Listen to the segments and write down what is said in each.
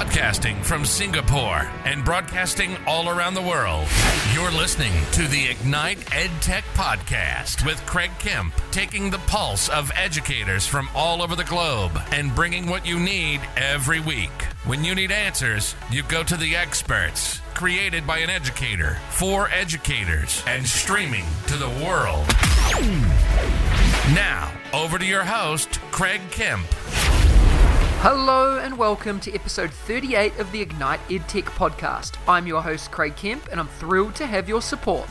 Podcasting from Singapore and broadcasting all around the world. You're listening to the Ignite EdTech Podcast with Craig Kemp, taking the pulse of educators from all over the globe and bringing what you need every week. When you need answers, you go to the experts. Created by an educator, for educators, and streaming to the world. Now, over to your host, Craig Kemp. Hello and welcome to episode 38 of the Ignite EdTech podcast. I'm your host, Craig Kemp, and I'm thrilled to have your support.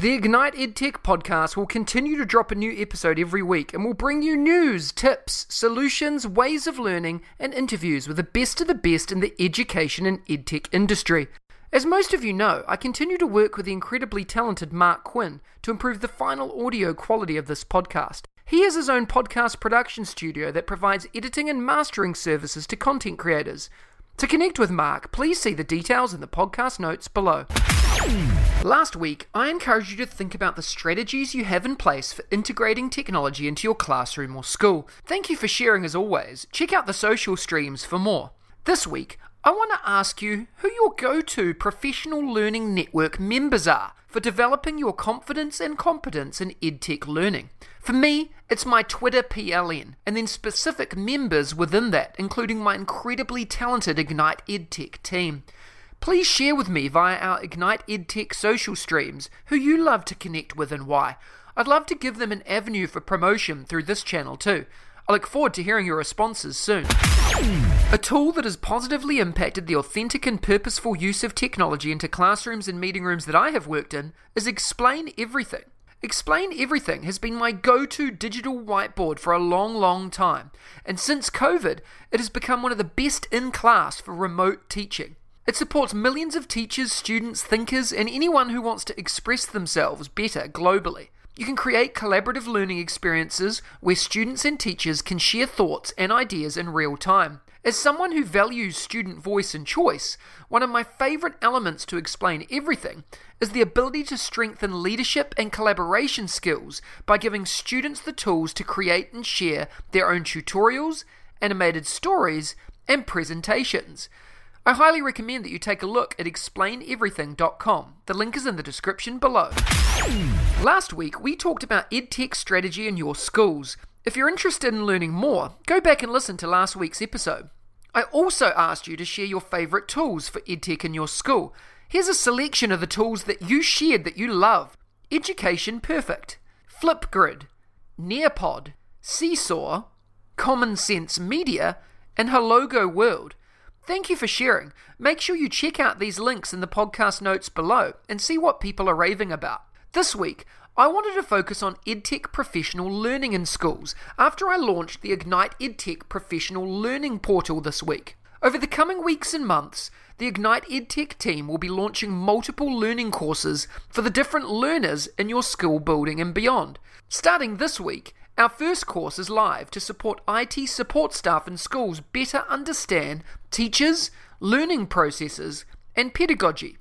The Ignite EdTech podcast will continue to drop a new episode every week and will bring you news, tips, solutions, ways of learning, and interviews with the best of the best in the education and EdTech industry. As most of you know, I continue to work with the incredibly talented Mark Quinn to improve the final audio quality of this podcast. He has his own podcast production studio that provides editing and mastering services to content creators. To connect with Mark, please see the details in the podcast notes below. Last week, I encouraged you to think about the strategies you have in place for integrating technology into your classroom or school. Thank you for sharing as always. Check out the social streams for more. This week, I want to ask you who your go to professional learning network members are for developing your confidence and competence in EdTech learning. For me, it's my Twitter PLN, and then specific members within that, including my incredibly talented Ignite EdTech team. Please share with me via our Ignite EdTech social streams who you love to connect with and why. I'd love to give them an avenue for promotion through this channel too. I look forward to hearing your responses soon. A tool that has positively impacted the authentic and purposeful use of technology into classrooms and meeting rooms that I have worked in is Explain Everything. Explain Everything has been my go to digital whiteboard for a long, long time, and since COVID, it has become one of the best in class for remote teaching. It supports millions of teachers, students, thinkers, and anyone who wants to express themselves better globally. You can create collaborative learning experiences where students and teachers can share thoughts and ideas in real time. As someone who values student voice and choice, one of my favourite elements to explain everything is the ability to strengthen leadership and collaboration skills by giving students the tools to create and share their own tutorials, animated stories, and presentations. I highly recommend that you take a look at explaineverything.com. The link is in the description below. Last week, we talked about EdTech strategy in your schools. If you're interested in learning more, go back and listen to last week's episode. I also asked you to share your favourite tools for EdTech in your school. Here's a selection of the tools that you shared that you love Education Perfect, Flipgrid, Nearpod, Seesaw, Common Sense Media, and Hellogo World. Thank you for sharing. Make sure you check out these links in the podcast notes below and see what people are raving about. This week, I wanted to focus on EdTech professional learning in schools after I launched the Ignite EdTech professional learning portal this week. Over the coming weeks and months, the Ignite EdTech team will be launching multiple learning courses for the different learners in your school building and beyond. Starting this week, our first course is live to support IT support staff in schools better understand teachers, learning processes, and pedagogy.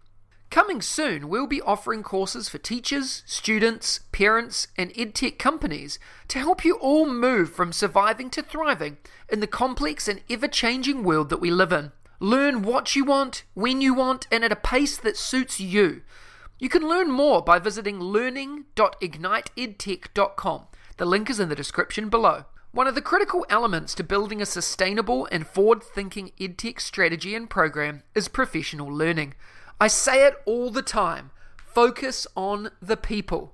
Coming soon, we'll be offering courses for teachers, students, parents, and edtech companies to help you all move from surviving to thriving in the complex and ever changing world that we live in. Learn what you want, when you want, and at a pace that suits you. You can learn more by visiting learning.igniteedtech.com. The link is in the description below. One of the critical elements to building a sustainable and forward thinking edtech strategy and program is professional learning. I say it all the time focus on the people.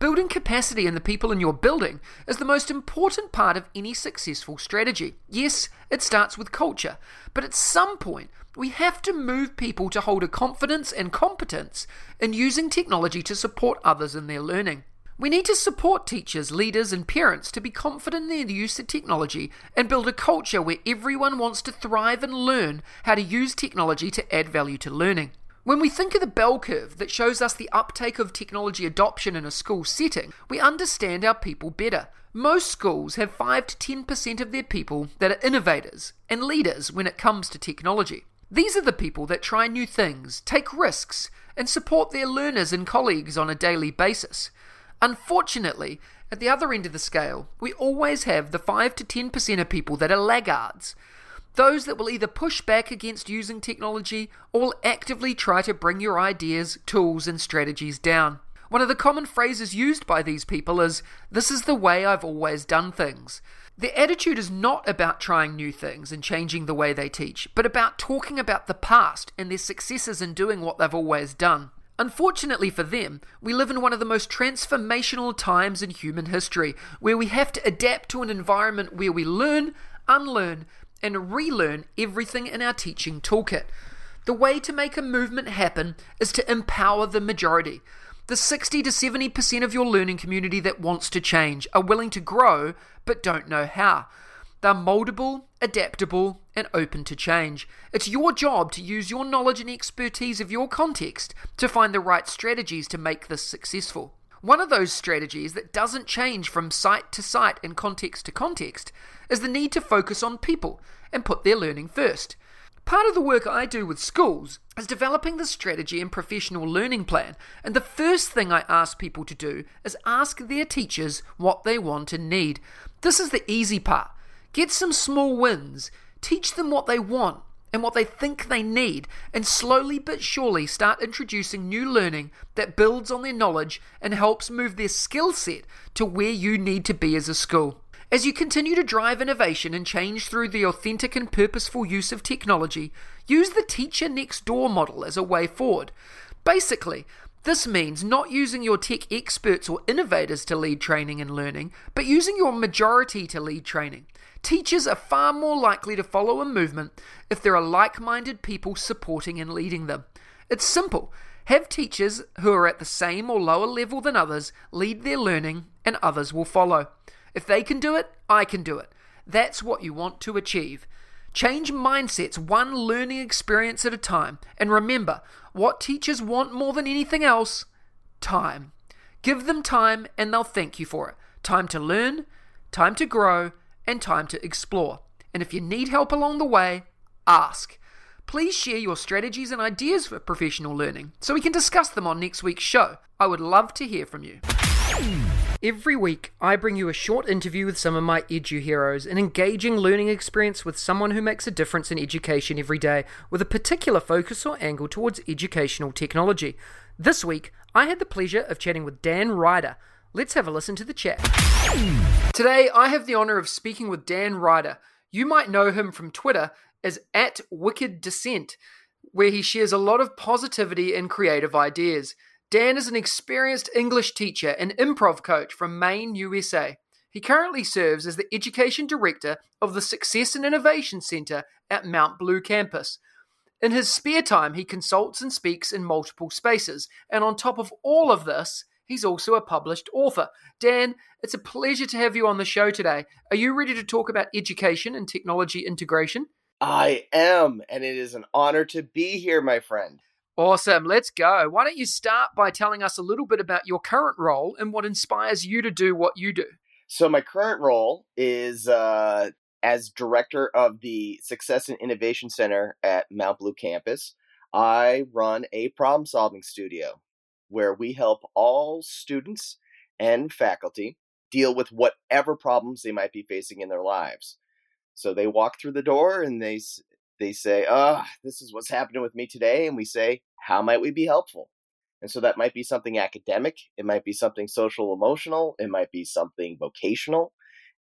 Building capacity in the people in your building is the most important part of any successful strategy. Yes, it starts with culture, but at some point, we have to move people to hold a confidence and competence in using technology to support others in their learning. We need to support teachers, leaders, and parents to be confident in the use of technology and build a culture where everyone wants to thrive and learn how to use technology to add value to learning. When we think of the bell curve that shows us the uptake of technology adoption in a school setting, we understand our people better. Most schools have 5 to 10% of their people that are innovators and leaders when it comes to technology. These are the people that try new things, take risks, and support their learners and colleagues on a daily basis. Unfortunately, at the other end of the scale, we always have the 5 to 10% of people that are laggards. Those that will either push back against using technology or will actively try to bring your ideas, tools, and strategies down. One of the common phrases used by these people is, This is the way I've always done things. Their attitude is not about trying new things and changing the way they teach, but about talking about the past and their successes in doing what they've always done. Unfortunately for them, we live in one of the most transformational times in human history, where we have to adapt to an environment where we learn, unlearn, and relearn everything in our teaching toolkit. The way to make a movement happen is to empower the majority the 60 to 70% of your learning community that wants to change, are willing to grow, but don't know how. They're moldable, adaptable, and open to change. It's your job to use your knowledge and expertise of your context to find the right strategies to make this successful. One of those strategies that doesn't change from site to site and context to context is the need to focus on people and put their learning first. Part of the work I do with schools is developing the strategy and professional learning plan, and the first thing I ask people to do is ask their teachers what they want and need. This is the easy part. Get some small wins, teach them what they want and what they think they need, and slowly but surely start introducing new learning that builds on their knowledge and helps move their skill set to where you need to be as a school. As you continue to drive innovation and change through the authentic and purposeful use of technology, use the teacher next door model as a way forward. Basically, this means not using your tech experts or innovators to lead training and learning, but using your majority to lead training. Teachers are far more likely to follow a movement if there are like minded people supporting and leading them. It's simple. Have teachers who are at the same or lower level than others lead their learning, and others will follow. If they can do it, I can do it. That's what you want to achieve. Change mindsets one learning experience at a time. And remember, what teachers want more than anything else time. Give them time and they'll thank you for it. Time to learn, time to grow, and time to explore. And if you need help along the way, ask. Please share your strategies and ideas for professional learning so we can discuss them on next week's show. I would love to hear from you. Every week, I bring you a short interview with some of my edu heroes, an engaging learning experience with someone who makes a difference in education every day, with a particular focus or angle towards educational technology. This week, I had the pleasure of chatting with Dan Ryder. Let's have a listen to the chat. Today, I have the honor of speaking with Dan Ryder. You might know him from Twitter as at Wicked Decent, where he shares a lot of positivity and creative ideas. Dan is an experienced English teacher and improv coach from Maine, USA. He currently serves as the Education Director of the Success and Innovation Center at Mount Blue campus. In his spare time, he consults and speaks in multiple spaces, and on top of all of this, he's also a published author. Dan, it's a pleasure to have you on the show today. Are you ready to talk about education and technology integration? I am, and it is an honor to be here, my friend. Awesome. Let's go. Why don't you start by telling us a little bit about your current role and what inspires you to do what you do? So, my current role is uh, as director of the Success and Innovation Center at Mount Blue campus. I run a problem solving studio where we help all students and faculty deal with whatever problems they might be facing in their lives. So they walk through the door and they they say, "Ah, oh, this is what's happening with me today," and we say, "How might we be helpful?" And so that might be something academic, it might be something social emotional, it might be something vocational,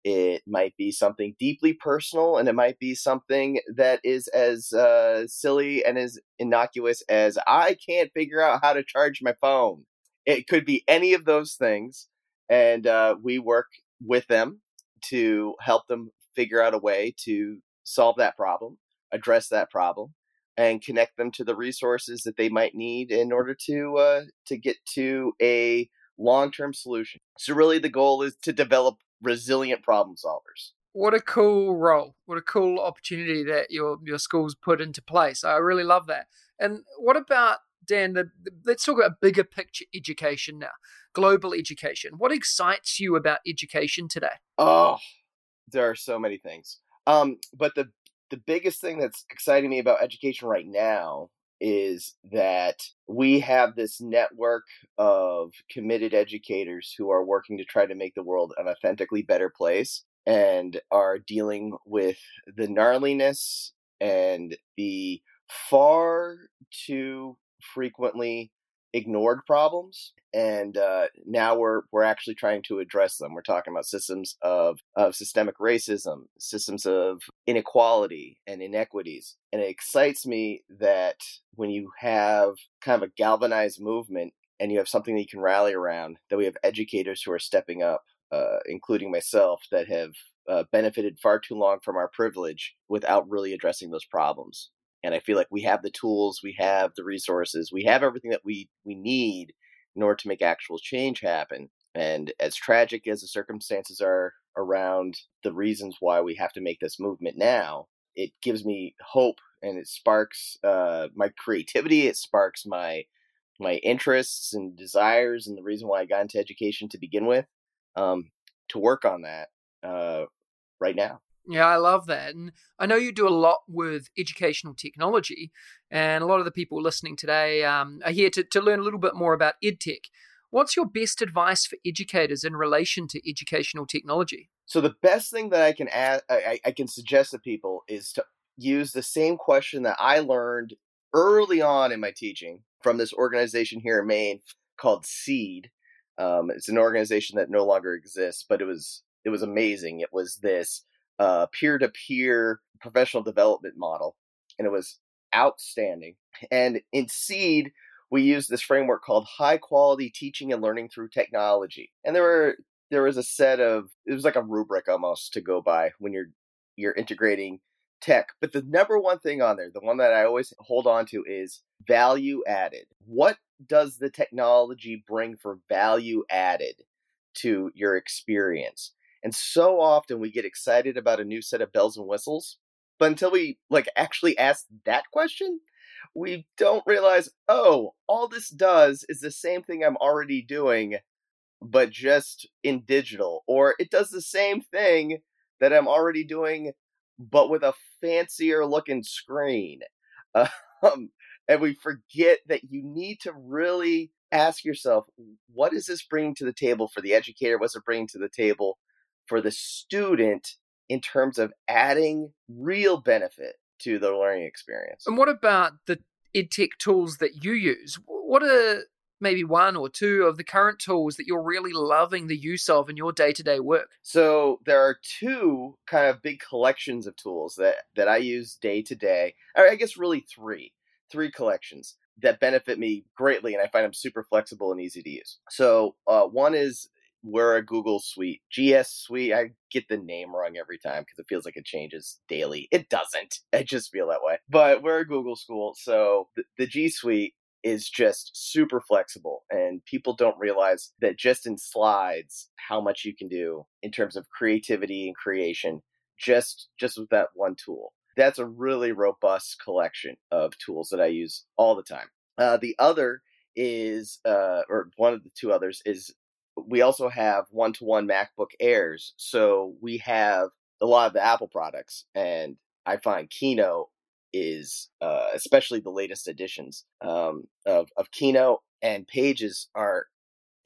it might be something deeply personal, and it might be something that is as uh, silly and as innocuous as I can't figure out how to charge my phone. It could be any of those things, and uh, we work with them to help them figure out a way to solve that problem address that problem and connect them to the resources that they might need in order to uh, to get to a long-term solution. So really the goal is to develop resilient problem solvers. What a cool role. What a cool opportunity that your your school's put into place. I really love that. And what about Dan, the, the, let's talk about bigger picture education now. Global education. What excites you about education today? Oh, there are so many things. Um, but the the biggest thing that's exciting me about education right now is that we have this network of committed educators who are working to try to make the world an authentically better place. and are dealing with the gnarliness and the far too frequently ignored problems and uh, now we're we're actually trying to address them. We're talking about systems of of systemic racism, systems of inequality and inequities, and it excites me that when you have kind of a galvanized movement and you have something that you can rally around, that we have educators who are stepping up, uh, including myself, that have uh, benefited far too long from our privilege without really addressing those problems. And I feel like we have the tools, we have the resources, we have everything that we we need in order to make actual change happen. And as tragic as the circumstances are around the reasons why we have to make this movement now, it gives me hope and it sparks uh, my creativity. It sparks my my interests and desires and the reason why I got into education to begin with um, to work on that uh, right now. Yeah, I love that. And I know you do a lot with educational technology, and a lot of the people listening today um, are here to, to learn a little bit more about EdTech. What's your best advice for educators in relation to educational technology? So the best thing that I can add, I, I can suggest to people is to use the same question that I learned early on in my teaching from this organization here in Maine called Seed. Um, it's an organization that no longer exists, but it was it was amazing. It was this peer to peer professional development model, and it was outstanding. And in Seed, we used this framework called high quality teaching and learning through technology. And there were there was a set of it was like a rubric almost to go by when you're you're integrating tech. But the number one thing on there, the one that I always hold on to is value added. What does the technology bring for value added to your experience? And so often we get excited about a new set of bells and whistles, but until we like actually ask that question, we don't realize, oh, all this does is the same thing I'm already doing, but just in digital. Or it does the same thing that I'm already doing, but with a fancier looking screen. Um, and we forget that you need to really ask yourself, what is this bringing to the table for the educator? What's it bringing to the table for the student in terms of adding real benefit to the learning experience. And what about the EdTech tools that you use? What are maybe one or two of the current tools that you're really loving the use of in your day-to-day work? So there are two kind of big collections of tools that that I use day to day. I guess really three. Three collections that benefit me greatly and I find them super flexible and easy to use. So uh, one is we're a Google Suite. GS Suite, I get the name wrong every time because it feels like it changes daily. It doesn't. I just feel that way. But we're a Google school, so the, the G Suite is just super flexible and people don't realize that just in slides how much you can do in terms of creativity and creation just just with that one tool that's a really robust collection of tools that i use all the time uh, the other is uh, or one of the two others is we also have one to one MacBook Airs. So we have a lot of the Apple products, and I find Keynote is, uh, especially the latest editions um, of, of Keynote and Pages, are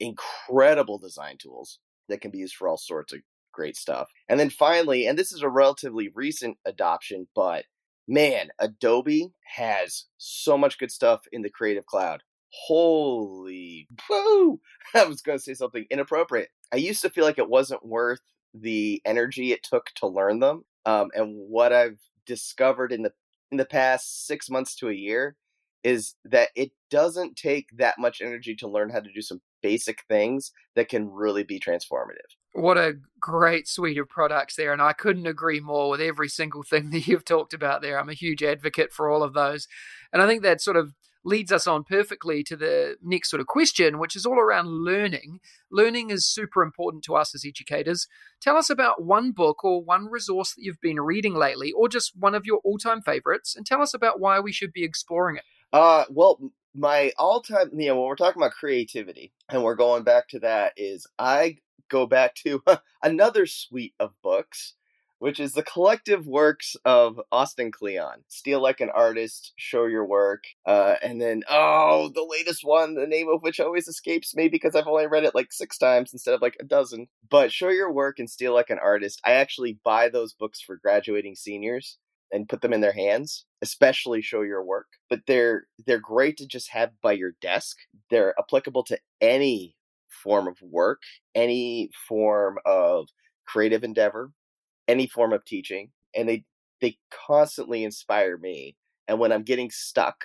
incredible design tools that can be used for all sorts of great stuff. And then finally, and this is a relatively recent adoption, but man, Adobe has so much good stuff in the Creative Cloud holy woo i was going to say something inappropriate i used to feel like it wasn't worth the energy it took to learn them um, and what i've discovered in the in the past six months to a year is that it doesn't take that much energy to learn how to do some basic things that can really be transformative. What a great suite of products there. And I couldn't agree more with every single thing that you've talked about there. I'm a huge advocate for all of those. And I think that sort of leads us on perfectly to the next sort of question, which is all around learning. Learning is super important to us as educators. Tell us about one book or one resource that you've been reading lately, or just one of your all time favorites, and tell us about why we should be exploring it. Uh, well, my all time, you know, when we're talking about creativity and we're going back to that, is I go back to another suite of books which is the collective works of Austin Kleon. Steal Like an Artist, Show Your Work, uh, and then, oh, the latest one, the name of which always escapes me because I've only read it like six times instead of like a dozen. But Show Your Work and Steal Like an Artist, I actually buy those books for graduating seniors and put them in their hands especially show your work but they're they're great to just have by your desk they're applicable to any form of work any form of creative endeavor any form of teaching and they they constantly inspire me and when i'm getting stuck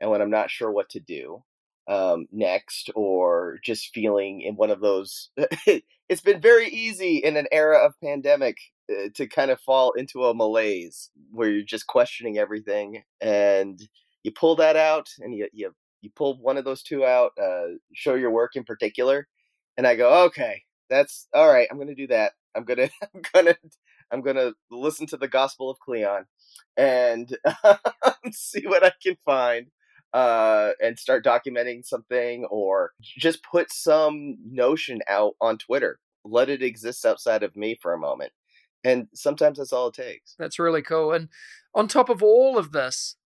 and when i'm not sure what to do um, next or just feeling in one of those it's been very easy in an era of pandemic uh, to kind of fall into a malaise where you're just questioning everything and you pull that out and you you, you pull one of those two out uh, show your work in particular and i go okay that's all right i'm gonna do that. I'm gonna i'm gonna i'm gonna listen to the gospel of Kleon and see what i can find uh, and start documenting something or just put some notion out on Twitter. Let it exist outside of me for a moment. And sometimes that's all it takes. That's really cool. And on top of all of this,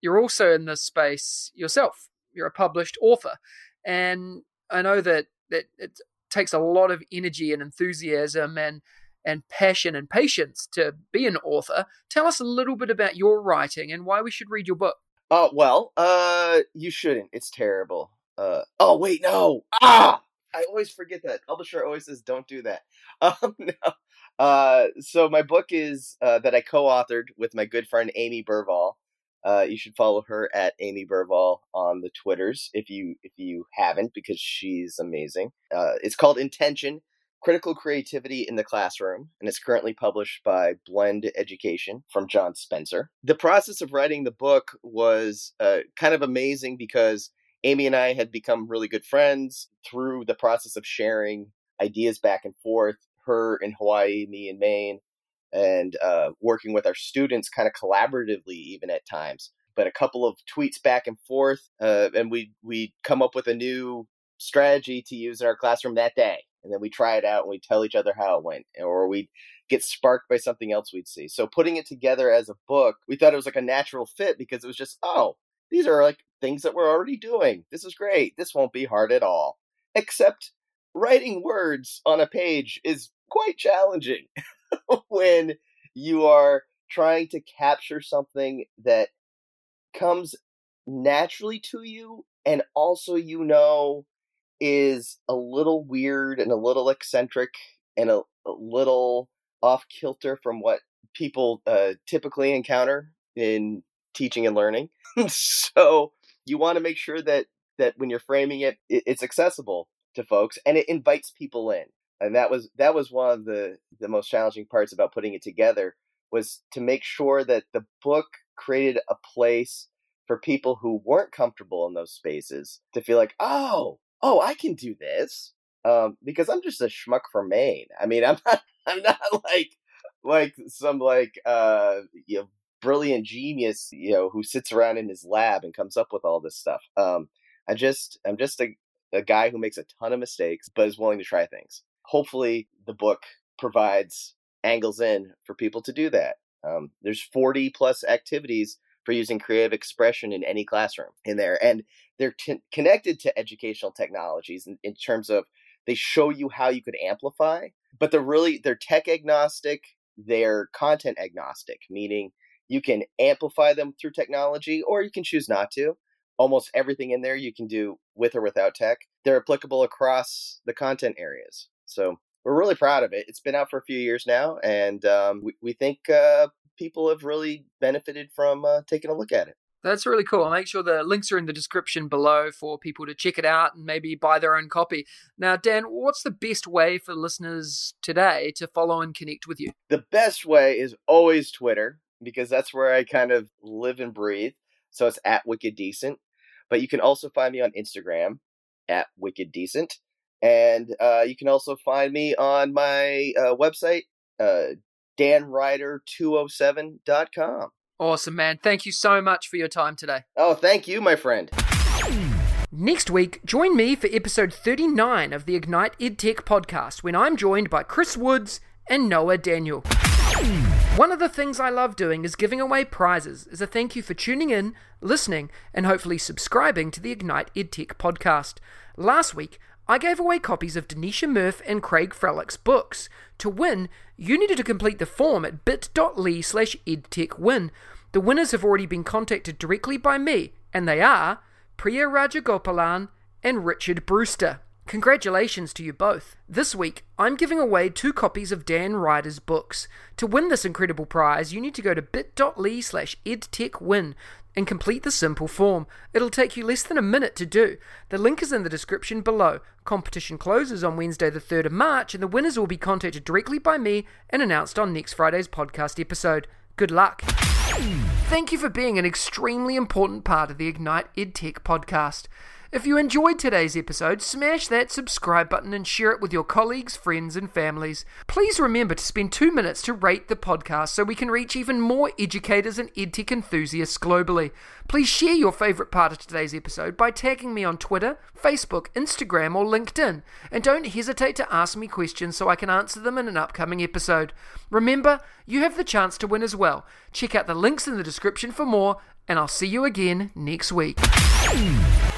you're also in this space yourself. You're a published author. And I know that, that it takes a lot of energy and enthusiasm and and passion and patience to be an author. Tell us a little bit about your writing and why we should read your book. Oh well, uh, you shouldn't. It's terrible. Uh, oh wait, no. Ah, I always forget that. Publisher always says don't do that. Um, no. Uh, so my book is uh, that I co-authored with my good friend Amy Burvall. Uh, you should follow her at Amy Burvall on the Twitters if you if you haven't because she's amazing. Uh, it's called Intention: Critical Creativity in the Classroom, and it's currently published by Blend Education from John Spencer. The process of writing the book was uh, kind of amazing because Amy and I had become really good friends through the process of sharing ideas back and forth, her in Hawaii, me in Maine, and uh, working with our students kind of collaboratively, even at times. But a couple of tweets back and forth, uh, and we we come up with a new strategy to use in our classroom that day and then we try it out and we tell each other how it went or we get sparked by something else we'd see. So putting it together as a book we thought it was like a natural fit because it was just oh these are like things that we're already doing. This is great. This won't be hard at all. Except writing words on a page is quite challenging when you are trying to capture something that comes naturally to you and also you know is a little weird and a little eccentric and a, a little off kilter from what people uh, typically encounter in teaching and learning. so you want to make sure that that when you're framing it, it, it's accessible to folks and it invites people in. And that was that was one of the the most challenging parts about putting it together was to make sure that the book created a place for people who weren't comfortable in those spaces to feel like, oh, oh, I can do this. Um, because I'm just a schmuck from Maine. I mean, I'm not, I'm not like, like some like, uh, you know, brilliant genius, you know, who sits around in his lab and comes up with all this stuff. Um, I just, I'm just a, a guy who makes a ton of mistakes, but is willing to try things. Hopefully, the book provides angles in for people to do that. Um, there's 40 plus activities for using creative expression in any classroom in there. And they're t- connected to educational technologies in, in terms of they show you how you could amplify, but they're really, they're tech agnostic, they're content agnostic, meaning you can amplify them through technology or you can choose not to. Almost everything in there you can do with or without tech. They're applicable across the content areas. So we're really proud of it. It's been out for a few years now, and um, we, we think uh, people have really benefited from uh, taking a look at it. That's really cool. I'll make sure the links are in the description below for people to check it out and maybe buy their own copy. Now, Dan, what's the best way for listeners today to follow and connect with you? The best way is always Twitter because that's where I kind of live and breathe. So it's at Wicked Decent. But you can also find me on Instagram at Wicked Decent. And uh, you can also find me on my uh, website, uh, danryder207.com. Awesome, man. Thank you so much for your time today. Oh, thank you, my friend. Next week, join me for episode 39 of the Ignite EdTech podcast when I'm joined by Chris Woods and Noah Daniel. One of the things I love doing is giving away prizes as a thank you for tuning in, listening, and hopefully subscribing to the Ignite EdTech podcast. Last week, I gave away copies of Denisha Murph and Craig Frelick's books. To win, you needed to complete the form at bit.ly slash edtechwin. The winners have already been contacted directly by me, and they are Priya Rajagopalan and Richard Brewster. Congratulations to you both. This week, I'm giving away two copies of Dan Ryder's books. To win this incredible prize, you need to go to bit.ly slash edtechwin and complete the simple form. It'll take you less than a minute to do. The link is in the description below. Competition closes on Wednesday, the 3rd of March, and the winners will be contacted directly by me and announced on next Friday's podcast episode. Good luck. Thank you for being an extremely important part of the Ignite EdTech podcast. If you enjoyed today's episode, smash that subscribe button and share it with your colleagues, friends, and families. Please remember to spend two minutes to rate the podcast so we can reach even more educators and edtech enthusiasts globally. Please share your favourite part of today's episode by tagging me on Twitter, Facebook, Instagram, or LinkedIn. And don't hesitate to ask me questions so I can answer them in an upcoming episode. Remember, you have the chance to win as well. Check out the links in the description for more, and I'll see you again next week.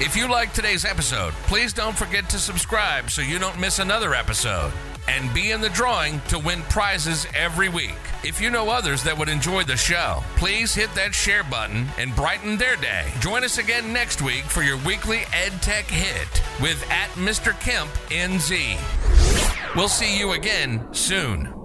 If you liked today's episode, please don't forget to subscribe so you don't miss another episode. And be in the drawing to win prizes every week. If you know others that would enjoy the show, please hit that share button and brighten their day. Join us again next week for your weekly EdTech hit with at Mr. Kemp NZ. We'll see you again soon.